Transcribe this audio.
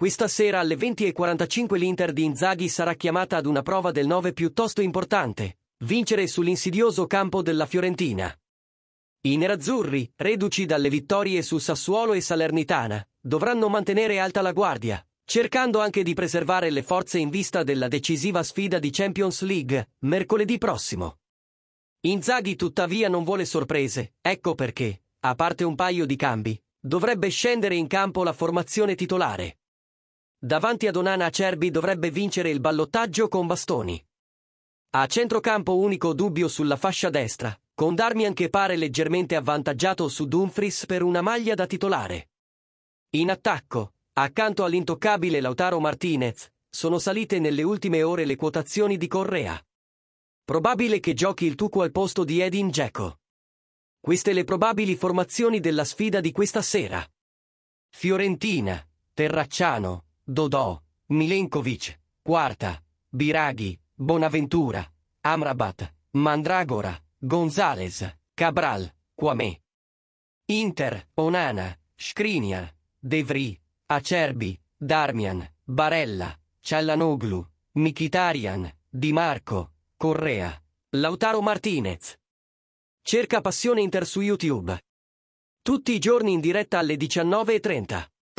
Questa sera alle 20.45 l'Inter di Inzaghi sarà chiamata ad una prova del 9 piuttosto importante. Vincere sull'insidioso campo della Fiorentina. I nerazzurri, reduci dalle vittorie su Sassuolo e Salernitana, dovranno mantenere alta la guardia, cercando anche di preservare le forze in vista della decisiva sfida di Champions League, mercoledì prossimo. Inzaghi tuttavia non vuole sorprese, ecco perché, a parte un paio di cambi, dovrebbe scendere in campo la formazione titolare. Davanti ad Onana Acerbi dovrebbe vincere il ballottaggio con bastoni. A centrocampo unico dubbio sulla fascia destra, con Darmian che pare leggermente avvantaggiato su Dumfries per una maglia da titolare. In attacco, accanto all'intoccabile Lautaro Martinez, sono salite nelle ultime ore le quotazioni di Correa. Probabile che giochi il Tuco al posto di Edin Dzeko. Queste le probabili formazioni della sfida di questa sera. Fiorentina, Terracciano, Dodò, Milenkovic, Quarta, Biraghi, Bonaventura, Amrabat, Mandragora, Gonzales, Cabral, Quame. Inter, Onana, Skriniar, De Vries, Acerbi, Darmian, Barella, Ciallanoglu, Mkhitaryan, Di Marco, Correa, Lautaro Martinez. Cerca Passione Inter su YouTube. Tutti i giorni in diretta alle 19.30.